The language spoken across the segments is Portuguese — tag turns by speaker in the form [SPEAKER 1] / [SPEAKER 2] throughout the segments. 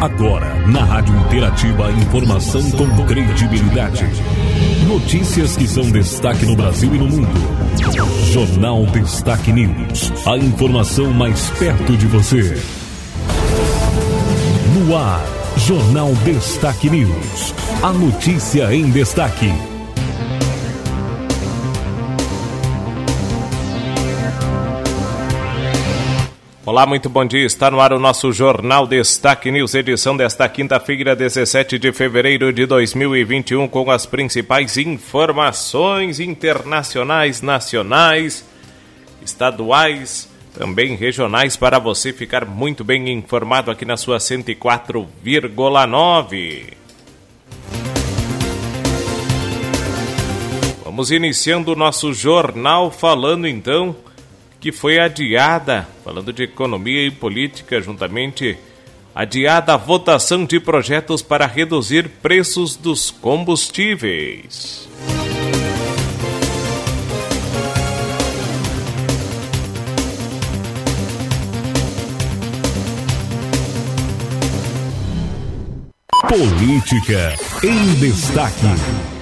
[SPEAKER 1] Agora, na Rádio Interativa, informação com credibilidade. Notícias que são destaque no Brasil e no mundo. Jornal Destaque News. A informação mais perto de você. No ar, Jornal Destaque News. A notícia em destaque.
[SPEAKER 2] Olá, muito bom dia. Está no ar o nosso Jornal Destaque News, edição desta quinta-feira, 17 de fevereiro de 2021, com as principais informações internacionais, nacionais, estaduais, também regionais, para você ficar muito bem informado aqui na sua 104,9. Vamos iniciando o nosso jornal falando então que foi adiada, falando de economia e política, juntamente adiada a votação de projetos para reduzir preços dos combustíveis.
[SPEAKER 1] Política em destaque.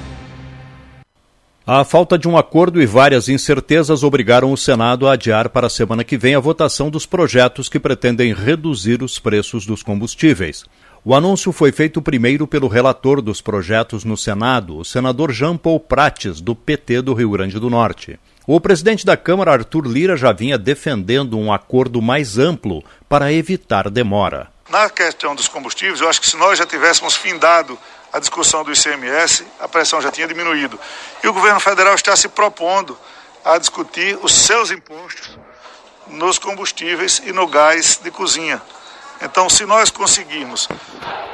[SPEAKER 3] A falta de um acordo e várias incertezas obrigaram o Senado a adiar para a semana que vem a votação dos projetos que pretendem reduzir os preços dos combustíveis. O anúncio foi feito primeiro pelo relator dos projetos no Senado, o senador Jean Paul Prates, do PT do Rio Grande do Norte. O presidente da Câmara, Arthur Lira, já vinha defendendo um acordo mais amplo para evitar demora.
[SPEAKER 4] Na questão dos combustíveis, eu acho que se nós já tivéssemos findado a discussão do ICMS, a pressão já tinha diminuído. E o governo federal está se propondo a discutir os seus impostos nos combustíveis e no gás de cozinha. Então, se nós conseguirmos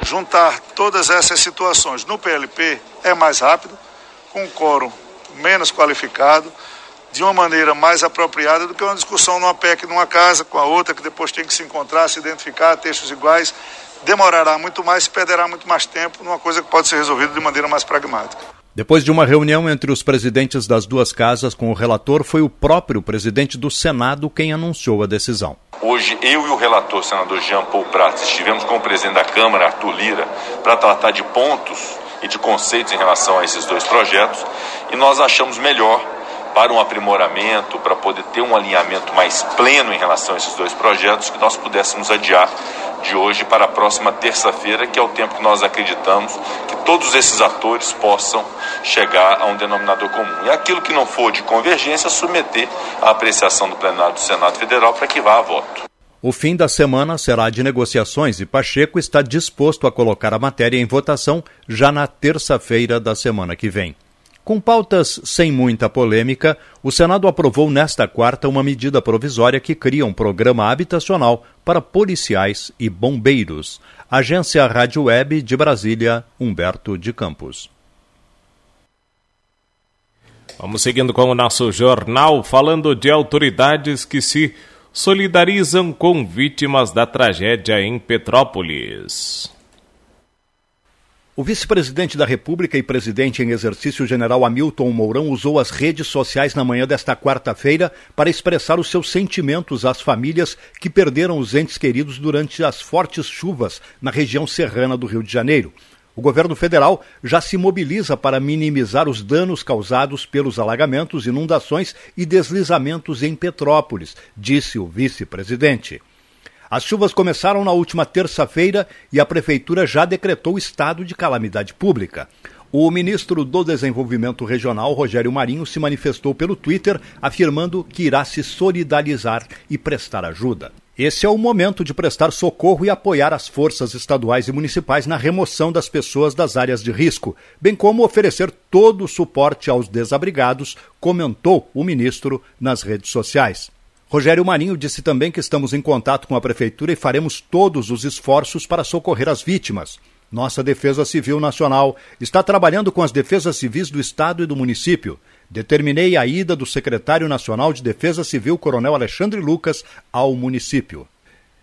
[SPEAKER 4] juntar todas essas situações no PLP, é mais rápido, com um quórum menos qualificado, de uma maneira mais apropriada do que uma discussão numa PEC numa casa com a outra, que depois tem que se encontrar, se identificar, textos iguais demorará muito mais, perderá muito mais tempo numa coisa que pode ser resolvida de maneira mais pragmática.
[SPEAKER 3] Depois de uma reunião entre os presidentes das duas casas com o relator, foi o próprio presidente do Senado quem anunciou a decisão.
[SPEAKER 5] Hoje, eu e o relator, senador Jean Paul Prats, estivemos com o presidente da Câmara, Arthur Lira, para tratar de pontos e de conceitos em relação a esses dois projetos, e nós achamos melhor para um aprimoramento, para poder ter um alinhamento mais pleno em relação a esses dois projetos, que nós pudéssemos adiar de hoje para a próxima terça-feira, que é o tempo que nós acreditamos que todos esses atores possam chegar a um denominador comum. E aquilo que não for de convergência, submeter à apreciação do plenário do Senado Federal para que vá a voto.
[SPEAKER 3] O fim da semana será de negociações e Pacheco está disposto a colocar a matéria em votação já na terça-feira da semana que vem. Com pautas sem muita polêmica, o Senado aprovou nesta quarta uma medida provisória que cria um programa habitacional para policiais e bombeiros. Agência Rádio Web de Brasília, Humberto de Campos.
[SPEAKER 2] Vamos seguindo com o nosso jornal, falando de autoridades que se solidarizam com vítimas da tragédia em Petrópolis.
[SPEAKER 3] O vice-presidente da República e presidente em exercício general Hamilton Mourão usou as redes sociais na manhã desta quarta-feira para expressar os seus sentimentos às famílias que perderam os entes queridos durante as fortes chuvas na região serrana do Rio de Janeiro. O governo federal já se mobiliza para minimizar os danos causados pelos alagamentos, inundações e deslizamentos em Petrópolis, disse o vice-presidente. As chuvas começaram na última terça-feira e a Prefeitura já decretou estado de calamidade pública. O ministro do Desenvolvimento Regional, Rogério Marinho, se manifestou pelo Twitter afirmando que irá se solidarizar e prestar ajuda. Esse é o momento de prestar socorro e apoiar as forças estaduais e municipais na remoção das pessoas das áreas de risco, bem como oferecer todo o suporte aos desabrigados, comentou o ministro nas redes sociais. Rogério Marinho disse também que estamos em contato com a Prefeitura e faremos todos os esforços para socorrer as vítimas. Nossa Defesa Civil Nacional está trabalhando com as defesas civis do Estado e do município. Determinei a ida do secretário nacional de Defesa Civil, Coronel Alexandre Lucas, ao município.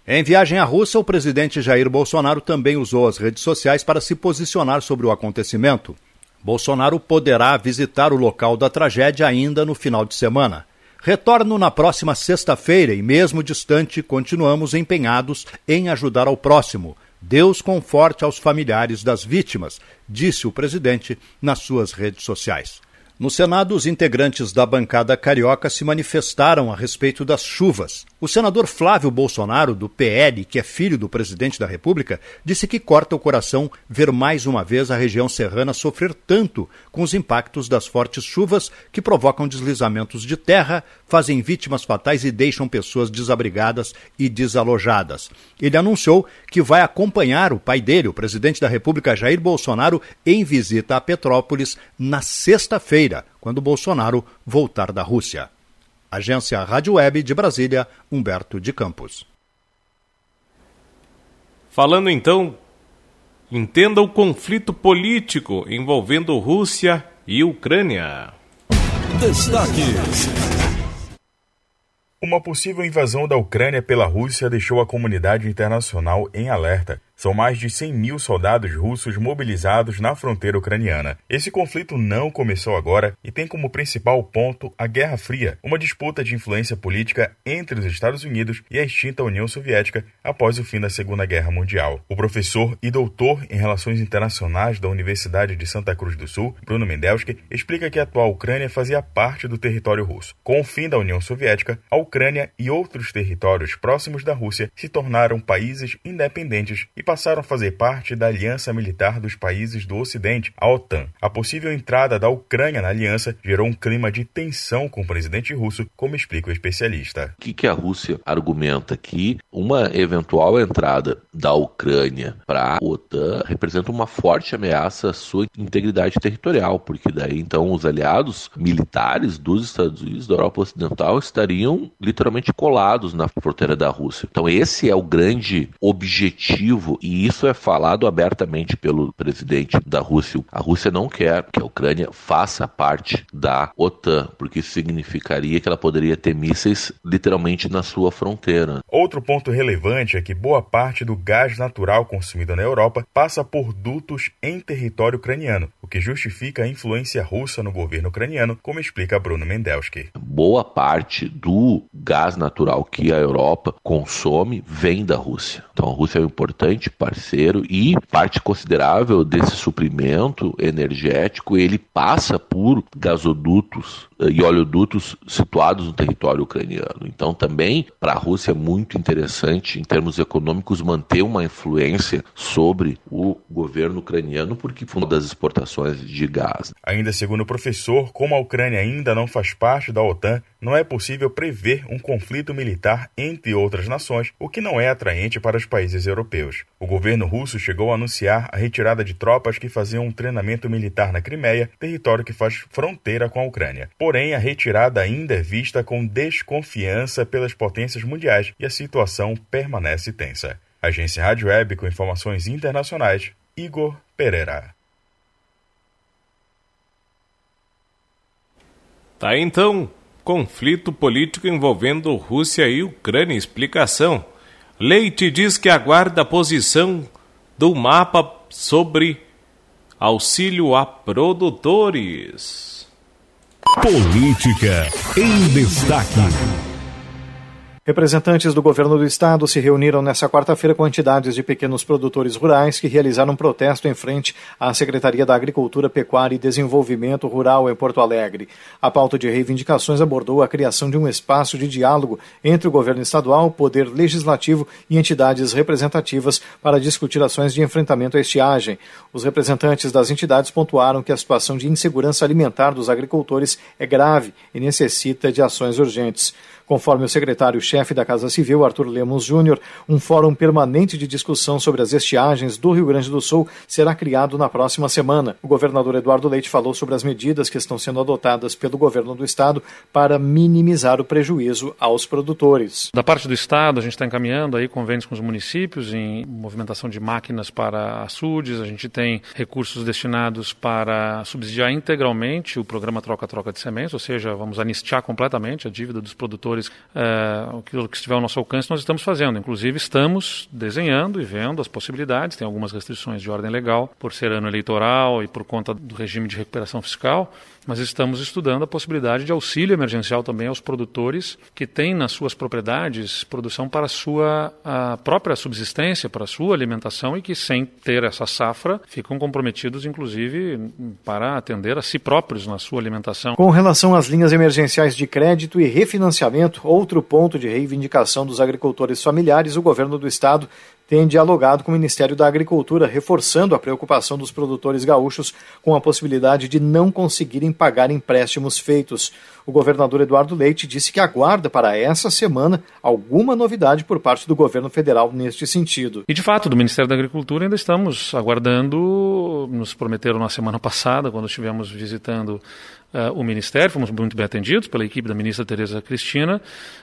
[SPEAKER 3] Em viagem à Rússia, o presidente Jair Bolsonaro também usou as redes sociais para se posicionar sobre o acontecimento. Bolsonaro poderá visitar o local da tragédia ainda no final de semana. Retorno na próxima sexta-feira e, mesmo distante, continuamos empenhados em ajudar ao próximo, Deus conforte aos familiares das vítimas, disse o presidente nas suas redes sociais. No Senado, os integrantes da bancada carioca se manifestaram a respeito das chuvas. O senador Flávio Bolsonaro, do PL, que é filho do presidente da República, disse que corta o coração ver mais uma vez a região serrana sofrer tanto com os impactos das fortes chuvas que provocam deslizamentos de terra, fazem vítimas fatais e deixam pessoas desabrigadas e desalojadas. Ele anunciou que vai acompanhar o pai dele, o presidente da República Jair Bolsonaro, em visita a Petrópolis na sexta-feira quando Bolsonaro voltar da Rússia. Agência Rádio Web de Brasília, Humberto de Campos.
[SPEAKER 2] Falando então, entenda o conflito político envolvendo Rússia e Ucrânia.
[SPEAKER 6] Destaques. Uma possível invasão da Ucrânia pela Rússia deixou a comunidade internacional em alerta. São mais de 100 mil soldados russos mobilizados na fronteira ucraniana. Esse conflito não começou agora e tem como principal ponto a Guerra Fria, uma disputa de influência política entre os Estados Unidos e a extinta União Soviética após o fim da Segunda Guerra Mundial. O professor e doutor em Relações Internacionais da Universidade de Santa Cruz do Sul, Bruno Mendelski, explica que a atual Ucrânia fazia parte do território russo. Com o fim da União Soviética, a Ucrânia e outros territórios próximos da Rússia se tornaram países independentes e passaram a fazer parte da Aliança Militar dos Países do Ocidente, a OTAN. A possível entrada da Ucrânia na aliança gerou um clima de tensão com o presidente russo, como explica o especialista.
[SPEAKER 7] O que, que a Rússia argumenta? Que uma eventual entrada da Ucrânia para a OTAN representa uma forte ameaça à sua integridade territorial, porque daí então os aliados militares dos Estados Unidos da Europa Ocidental estariam literalmente colados na fronteira da Rússia. Então esse é o grande objetivo e isso é falado abertamente pelo presidente da Rússia. A Rússia não quer que a Ucrânia faça parte da OTAN, porque isso significaria que ela poderia ter mísseis literalmente na sua fronteira.
[SPEAKER 6] Outro ponto relevante é que boa parte do gás natural consumido na Europa passa por dutos em território ucraniano, o que justifica a influência russa no governo ucraniano, como explica Bruno Mendelski.
[SPEAKER 7] Boa parte do gás natural que a Europa consome vem da Rússia. Então a Rússia é um importante parceiro e parte considerável desse suprimento energético ele passa por gasodutos eh, e oleodutos situados no território ucraniano. Então também para a Rússia é muito interessante em termos econômicos manter uma influência sobre o governo ucraniano porque uma das exportações de gás.
[SPEAKER 6] Ainda segundo o professor, como a Ucrânia ainda não faz parte da OTAN, não é possível prever um conflito militar entre outras nações, o que não é atraente para os países europeus. O governo russo chegou a anunciar a retirada de tropas que faziam um treinamento militar na Crimeia, território que faz fronteira com a Ucrânia. Porém, a retirada ainda é vista com desconfiança pelas potências mundiais e a situação permanece tensa. Agência Rádio Web com informações internacionais, Igor Pereira.
[SPEAKER 2] Tá então, conflito político envolvendo Rússia e Ucrânia. Explicação. Leite diz que aguarda a posição do mapa sobre auxílio a produtores.
[SPEAKER 1] Política em destaque.
[SPEAKER 8] Representantes do governo do estado se reuniram nesta quarta-feira com entidades de pequenos produtores rurais que realizaram um protesto em frente à Secretaria da Agricultura, Pecuária e Desenvolvimento Rural em Porto Alegre. A pauta de reivindicações abordou a criação de um espaço de diálogo entre o governo estadual, o poder legislativo e entidades representativas para discutir ações de enfrentamento à estiagem. Os representantes das entidades pontuaram que a situação de insegurança alimentar dos agricultores é grave e necessita de ações urgentes. Conforme o secretário-chefe da Casa Civil, Arthur Lemos Júnior, um fórum permanente de discussão sobre as estiagens do Rio Grande do Sul será criado na próxima semana. O governador Eduardo Leite falou sobre as medidas que estão sendo adotadas pelo governo do estado para minimizar o prejuízo aos produtores.
[SPEAKER 9] Da parte do estado, a gente está encaminhando aí convênios com os municípios em movimentação de máquinas para açudes, a gente tem recursos destinados para subsidiar integralmente o programa troca-troca de sementes, ou seja, vamos anistiar completamente a dívida dos produtores produtores uh, aquilo que estiver ao nosso alcance, nós estamos fazendo. Inclusive, estamos desenhando e vendo as possibilidades. Tem algumas restrições de ordem legal, por ser ano eleitoral e por conta do regime de recuperação fiscal mas estamos estudando a possibilidade de auxílio emergencial também aos produtores que têm nas suas propriedades produção para a sua a própria subsistência, para a sua alimentação e que sem ter essa safra ficam comprometidos inclusive para atender a si próprios na sua alimentação.
[SPEAKER 8] Com relação às linhas emergenciais de crédito e refinanciamento, outro ponto de reivindicação dos agricultores familiares, o governo do estado tem dialogado com o Ministério da Agricultura, reforçando a preocupação dos produtores gaúchos com a possibilidade de não conseguirem pagar empréstimos feitos. O governador Eduardo Leite disse que aguarda para essa semana alguma novidade por parte do governo federal neste sentido.
[SPEAKER 9] E de fato, do Ministério da Agricultura ainda estamos aguardando, nos prometeram na semana passada, quando estivemos visitando Uh, o Ministério, fomos muito bem atendidos pela equipe da ministra Tereza Cristina.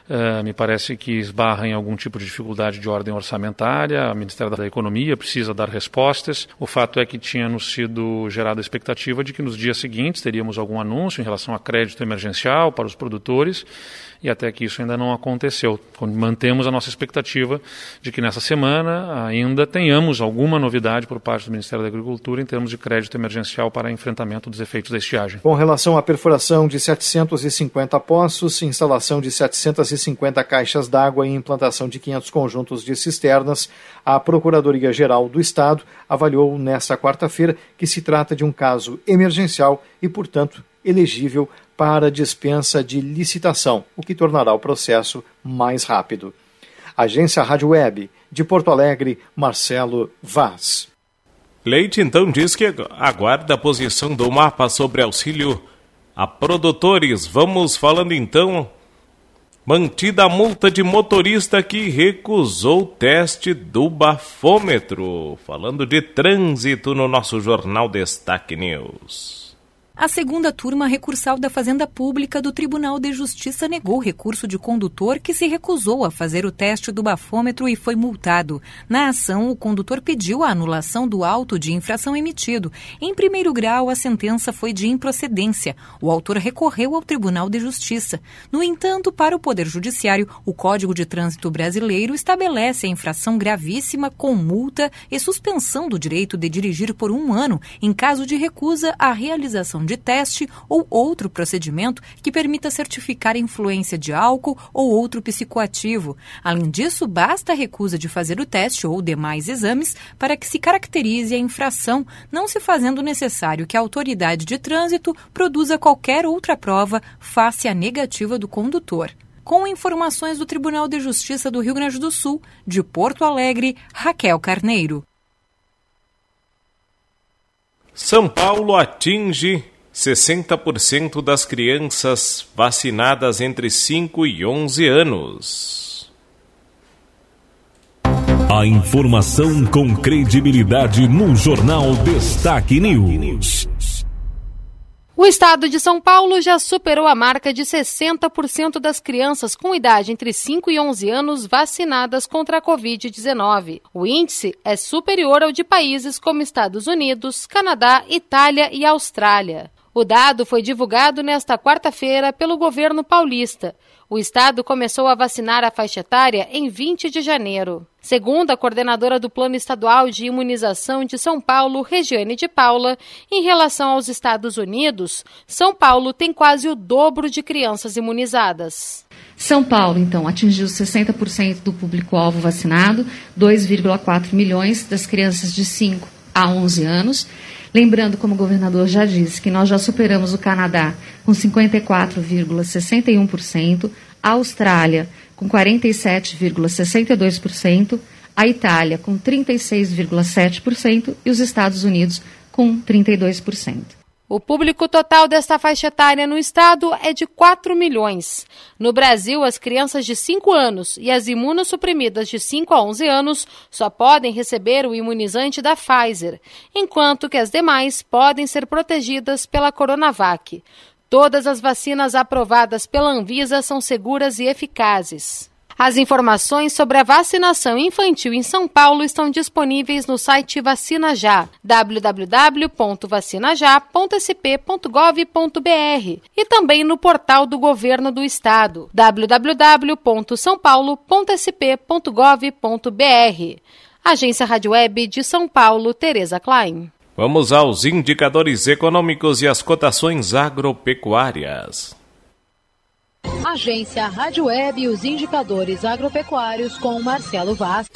[SPEAKER 9] Uh, me parece que esbarra em algum tipo de dificuldade de ordem orçamentária. O Ministério da Economia precisa dar respostas. O fato é que tinha nos sido gerada a expectativa de que nos dias seguintes teríamos algum anúncio em relação a crédito emergencial para os produtores e até que isso ainda não aconteceu. Mantemos a nossa expectativa de que nessa semana ainda tenhamos alguma novidade por parte do Ministério da Agricultura em termos de crédito emergencial para enfrentamento dos efeitos da estiagem.
[SPEAKER 8] Com relação à perfuração de 750 poços, instalação de 750 caixas d'água e implantação de 500 conjuntos de cisternas, a Procuradoria-Geral do Estado avaliou nesta quarta-feira que se trata de um caso emergencial e, portanto, elegível para dispensa de licitação, o que tornará o processo mais rápido. Agência Rádio Web, de Porto Alegre, Marcelo Vaz.
[SPEAKER 2] Leite então diz que aguarda a posição do mapa sobre auxílio a produtores. Vamos falando então. Mantida a multa de motorista que recusou o teste do bafômetro. Falando de trânsito no nosso jornal Destaque News.
[SPEAKER 10] A segunda turma recursal da Fazenda Pública do Tribunal de Justiça negou recurso de condutor que se recusou a fazer o teste do bafômetro e foi multado. Na ação, o condutor pediu a anulação do auto de infração emitido. Em primeiro grau, a sentença foi de improcedência. O autor recorreu ao Tribunal de Justiça. No entanto, para o Poder Judiciário, o Código de Trânsito Brasileiro estabelece a infração gravíssima com multa e suspensão do direito de dirigir por um ano em caso de recusa à de teste ou outro procedimento que permita certificar a influência de álcool ou outro psicoativo. Além disso, basta a recusa de fazer o teste ou demais exames para que se caracterize a infração, não se fazendo necessário que a autoridade de trânsito produza qualquer outra prova face à negativa do condutor com informações do Tribunal de Justiça do Rio Grande do Sul, de Porto Alegre, Raquel Carneiro.
[SPEAKER 2] São Paulo atinge 60% das crianças vacinadas entre 5 e 11 anos.
[SPEAKER 1] A informação com credibilidade no Jornal Destaque News.
[SPEAKER 11] O estado de São Paulo já superou a marca de 60% das crianças com idade entre 5 e 11 anos vacinadas contra a Covid-19. O índice é superior ao de países como Estados Unidos, Canadá, Itália e Austrália. O dado foi divulgado nesta quarta-feira pelo governo paulista. O estado começou a vacinar a faixa etária em 20 de janeiro. Segundo a coordenadora do Plano Estadual de Imunização de São Paulo, Regiane de Paula, em relação aos Estados Unidos, São Paulo tem quase o dobro de crianças imunizadas.
[SPEAKER 12] São Paulo, então, atingiu 60% do público-alvo vacinado, 2,4 milhões das crianças de 5 a 11 anos Lembrando, como o governador já disse, que nós já superamos o Canadá com 54,61%, a Austrália com 47,62%, a Itália com 36,7% e os Estados Unidos com 32%.
[SPEAKER 11] O público total desta faixa etária no estado é de 4 milhões. No Brasil, as crianças de 5 anos e as imunossuprimidas de 5 a 11 anos só podem receber o imunizante da Pfizer, enquanto que as demais podem ser protegidas pela Coronavac. Todas as vacinas aprovadas pela Anvisa são seguras e eficazes. As informações sobre a vacinação infantil em São Paulo estão disponíveis no site Vacina Já, www.vacinajá.sp.gov.br e também no portal do Governo do Estado, www.sãopaulo.sp.gov.br. Agência Rádio Web de São Paulo, Tereza Klein.
[SPEAKER 2] Vamos aos indicadores econômicos e as cotações agropecuárias.
[SPEAKER 13] Agência Rádio Web e os indicadores agropecuários com Marcelo Vaz.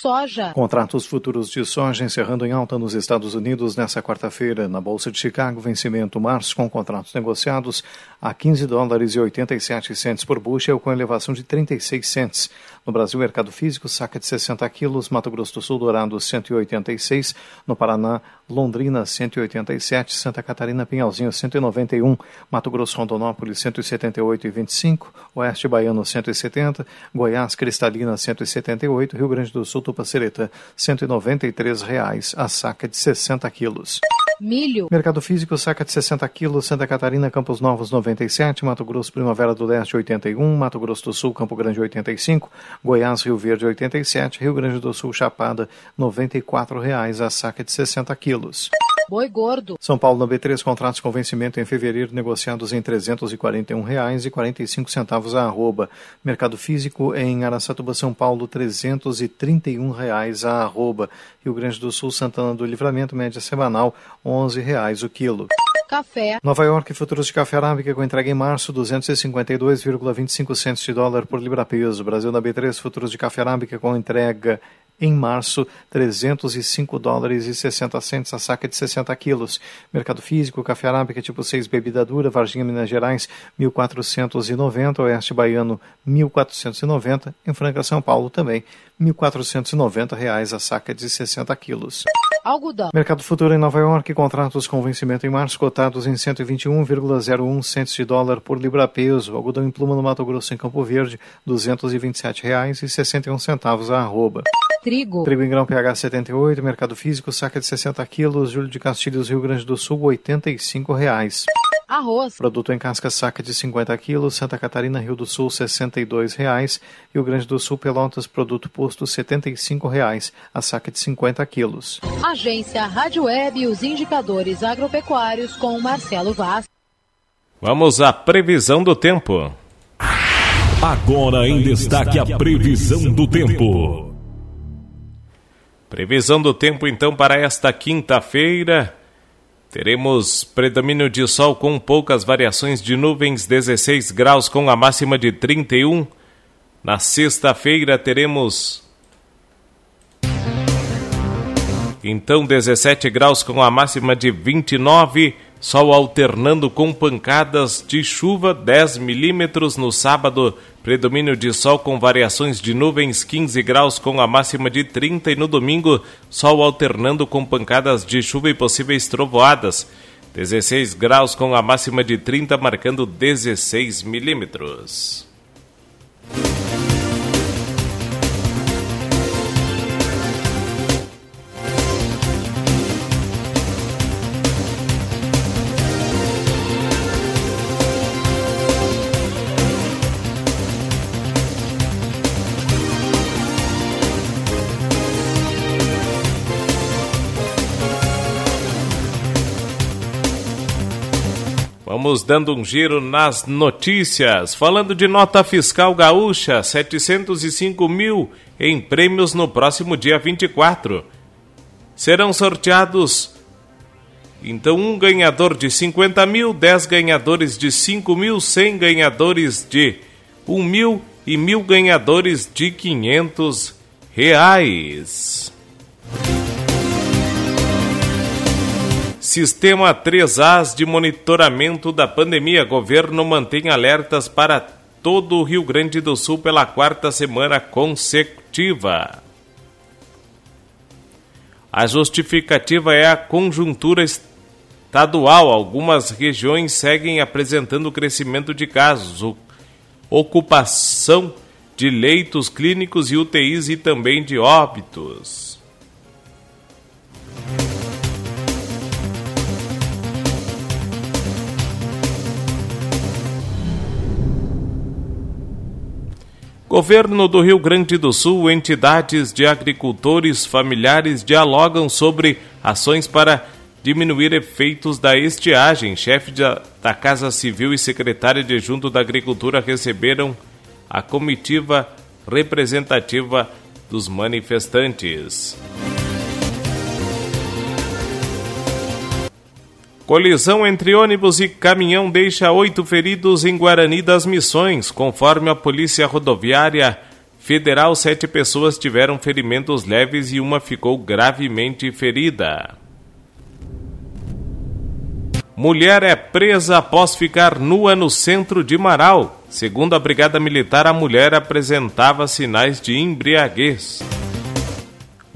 [SPEAKER 13] Soja.
[SPEAKER 8] Contratos futuros de soja encerrando em alta nos Estados Unidos nesta quarta-feira. Na Bolsa de Chicago, vencimento março com contratos negociados a 15 dólares e 87 centes por bushel, com elevação de 36 centes. No Brasil, mercado físico, saca de 60 quilos, Mato Grosso do Sul, Dourado, 186. No Paraná, Londrina, 187. Santa Catarina, Pinhalzinho, 191. Mato Grosso, Rondonópolis, 178,25. Oeste Baiano, 170. Goiás, Cristalina, 178. Rio Grande do Sul, Tupacereta, 193 reais, a saca de 60 quilos.
[SPEAKER 13] Milho.
[SPEAKER 8] Mercado físico, saca de 60 quilos, Santa Catarina, Campos Novos, 97, Mato Grosso, Primavera do Leste, 81, Mato Grosso do Sul, Campo Grande, 85, Goiás, Rio Verde, 87, Rio Grande do Sul, Chapada, 94 reais, a saca de 60 quilos.
[SPEAKER 13] Boi gordo.
[SPEAKER 8] São Paulo na B3, contratos com vencimento em fevereiro negociados em R$ 341,45 a arroba. Mercado físico em Araçatuba, São Paulo, 331 reais a arroba. Rio Grande do Sul, Santana do Livramento, média semanal, 11 reais o quilo.
[SPEAKER 13] Café.
[SPEAKER 8] Nova York, futuros de café arábica com entrega em março, 252,25 centos de dólar por libra peso. Brasil na B3, futuros de café arábica com entrega em março, 305 dólares e 60 centos a saca de 60 quilos. Mercado físico, café arábica tipo 6 bebida dura, Varginha, Minas Gerais, 1.490, Oeste Baiano, 1.490, em Franca, São Paulo também, 1.490 reais a saca de 60 quilos.
[SPEAKER 13] Algodão.
[SPEAKER 8] Mercado futuro em Nova York, contratos com vencimento em março cotados em 121,01 centos de dólar por libra peso. Algodão em pluma no Mato Grosso em Campo Verde, R$ 227,61 a arroba.
[SPEAKER 13] Trigo.
[SPEAKER 8] Trigo em grão pH 78, mercado físico, saca de 60 quilos, Júlio de Castilhos, Rio Grande do Sul, 85 reais.
[SPEAKER 13] Arroz.
[SPEAKER 8] Produto em casca saca de 50 quilos, Santa Catarina, Rio do Sul, 62 reais. Rio Grande do Sul, Pelotas, produto posto, 75 reais, a saca de 50 quilos.
[SPEAKER 13] Agência Rádio Web e os indicadores agropecuários com Marcelo Vaz.
[SPEAKER 2] Vamos à previsão do tempo.
[SPEAKER 1] Agora em destaque a previsão do tempo.
[SPEAKER 2] Previsão do tempo então para esta quinta-feira. Teremos predomínio de sol com poucas variações de nuvens, 16 graus com a máxima de 31. Na sexta-feira teremos então 17 graus com a máxima de 29, sol alternando com pancadas de chuva 10 milímetros no sábado, predomínio de sol com variações de nuvens 15 graus com a máxima de 30 e no domingo, sol alternando com pancadas de chuva e possíveis trovoadas. 16 graus com a máxima de 30, marcando 16 milímetros. Vamos dando um giro nas notícias. Falando de nota fiscal gaúcha, 705 mil em prêmios no próximo dia 24. Serão sorteados, então, um ganhador de 50 mil, 10 ganhadores de 5 mil, 100 ganhadores de 1 mil e mil ganhadores de 500 reais. Sistema 3As de monitoramento da pandemia. Governo mantém alertas para todo o Rio Grande do Sul pela quarta semana consecutiva. A justificativa é a conjuntura estadual. Algumas regiões seguem apresentando crescimento de casos, ocupação de leitos clínicos e UTIs e também de óbitos. Governo do Rio Grande do Sul, entidades de agricultores familiares dialogam sobre ações para diminuir efeitos da estiagem. Chefe da Casa Civil e secretária de Junto da Agricultura receberam a comitiva representativa dos manifestantes. Colisão entre ônibus e caminhão deixa oito feridos em Guarani das Missões. Conforme a Polícia Rodoviária Federal, sete pessoas tiveram ferimentos leves e uma ficou gravemente ferida. Mulher é presa após ficar nua no centro de Marau. Segundo a Brigada Militar, a mulher apresentava sinais de embriaguez.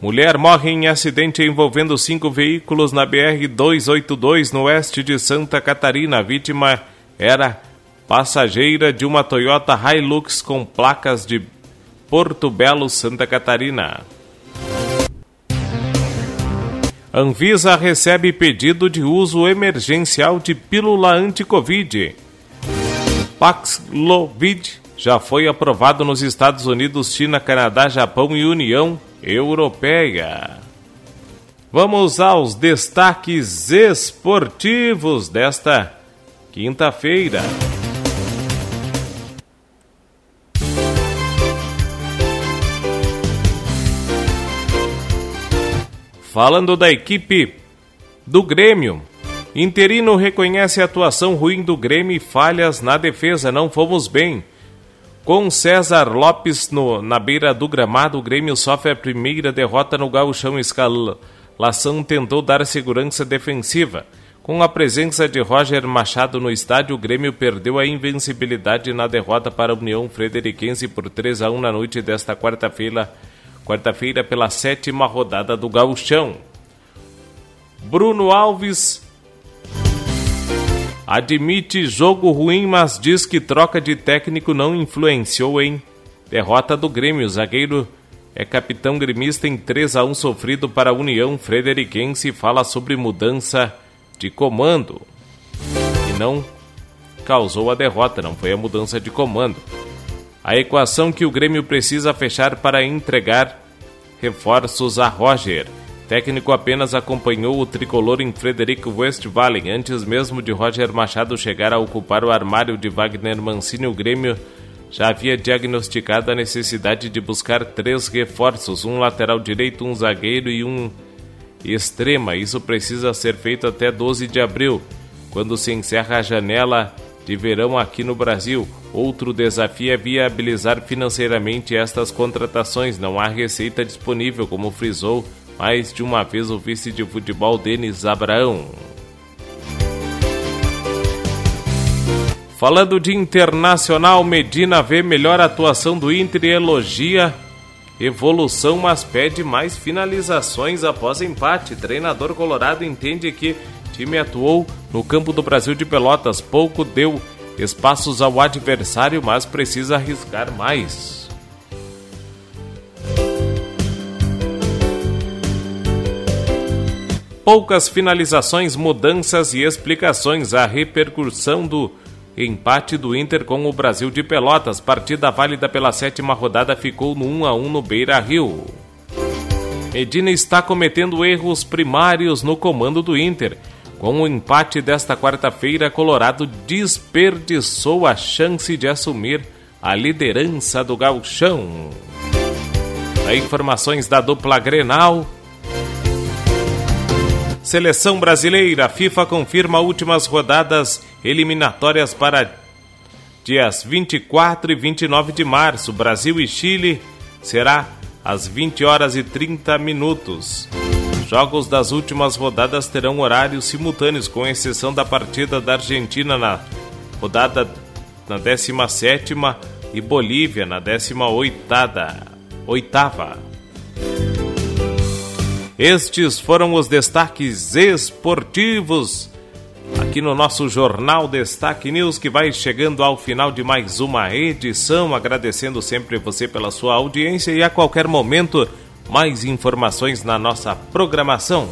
[SPEAKER 2] Mulher morre em acidente envolvendo cinco veículos na BR-282 no oeste de Santa Catarina. A vítima era passageira de uma Toyota Hilux com placas de Porto Belo, Santa Catarina. Anvisa recebe pedido de uso emergencial de pílula anti-Covid. Paxlovid já foi aprovado nos Estados Unidos, China, Canadá, Japão e União Europeia. Vamos aos destaques esportivos desta quinta-feira. Falando da equipe do Grêmio, Interino reconhece a atuação ruim do Grêmio e falhas na defesa. Não fomos bem. Com César Lopes no, na beira do gramado, o Grêmio sofre a primeira derrota no gauchão. Escalação tentou dar segurança defensiva. Com a presença de Roger Machado no estádio, o Grêmio perdeu a invencibilidade na derrota para a União Frederiquense por 3 a 1 na noite desta quarta-feira, quarta-feira pela sétima rodada do gauchão. Bruno Alves Admite jogo ruim, mas diz que troca de técnico não influenciou em derrota do Grêmio. Zagueiro é capitão gremista em 3 a 1 sofrido para a União Frederiquense fala sobre mudança de comando. E não causou a derrota, não foi a mudança de comando. A equação que o Grêmio precisa fechar para entregar reforços a Roger técnico apenas acompanhou o tricolor em Frederico Westphalen antes mesmo de Roger Machado chegar a ocupar o armário de Wagner Mancini. O Grêmio já havia diagnosticado a necessidade de buscar três reforços: um lateral direito, um zagueiro e um extrema. Isso precisa ser feito até 12 de abril, quando se encerra a janela de verão aqui no Brasil. Outro desafio é viabilizar financeiramente estas contratações. Não há receita disponível, como frisou mais de uma vez o vice de futebol Denis Abraão. Falando de internacional, Medina vê melhor atuação do Inter e elogia evolução, mas pede mais finalizações após empate. Treinador colorado entende que time atuou no campo do Brasil de Pelotas, pouco deu espaços ao adversário, mas precisa arriscar mais. Poucas finalizações, mudanças e explicações. A repercussão do empate do Inter com o Brasil de Pelotas. Partida válida pela sétima rodada ficou no 1 a 1 no Beira Rio. Medina está cometendo erros primários no comando do Inter. Com o empate desta quarta-feira, Colorado desperdiçou a chance de assumir a liderança do gauchão. informações da dupla Grenal, Seleção brasileira, FIFA confirma últimas rodadas eliminatórias para dias 24 e 29 de março. Brasil e Chile será às 20 horas e 30 minutos. Jogos das últimas rodadas terão horários simultâneos, com exceção da partida da Argentina na rodada na 17 e Bolívia na 18 oitava. Estes foram os destaques esportivos aqui no nosso Jornal Destaque News, que vai chegando ao final de mais uma edição. Agradecendo sempre você pela sua audiência e a qualquer momento mais informações na nossa programação.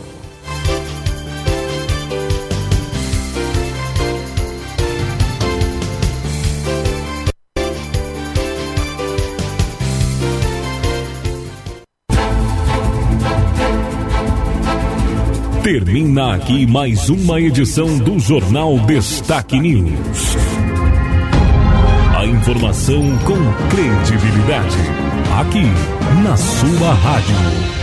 [SPEAKER 1] Termina aqui mais uma edição do Jornal Destaque News. A informação com credibilidade. Aqui, na sua rádio.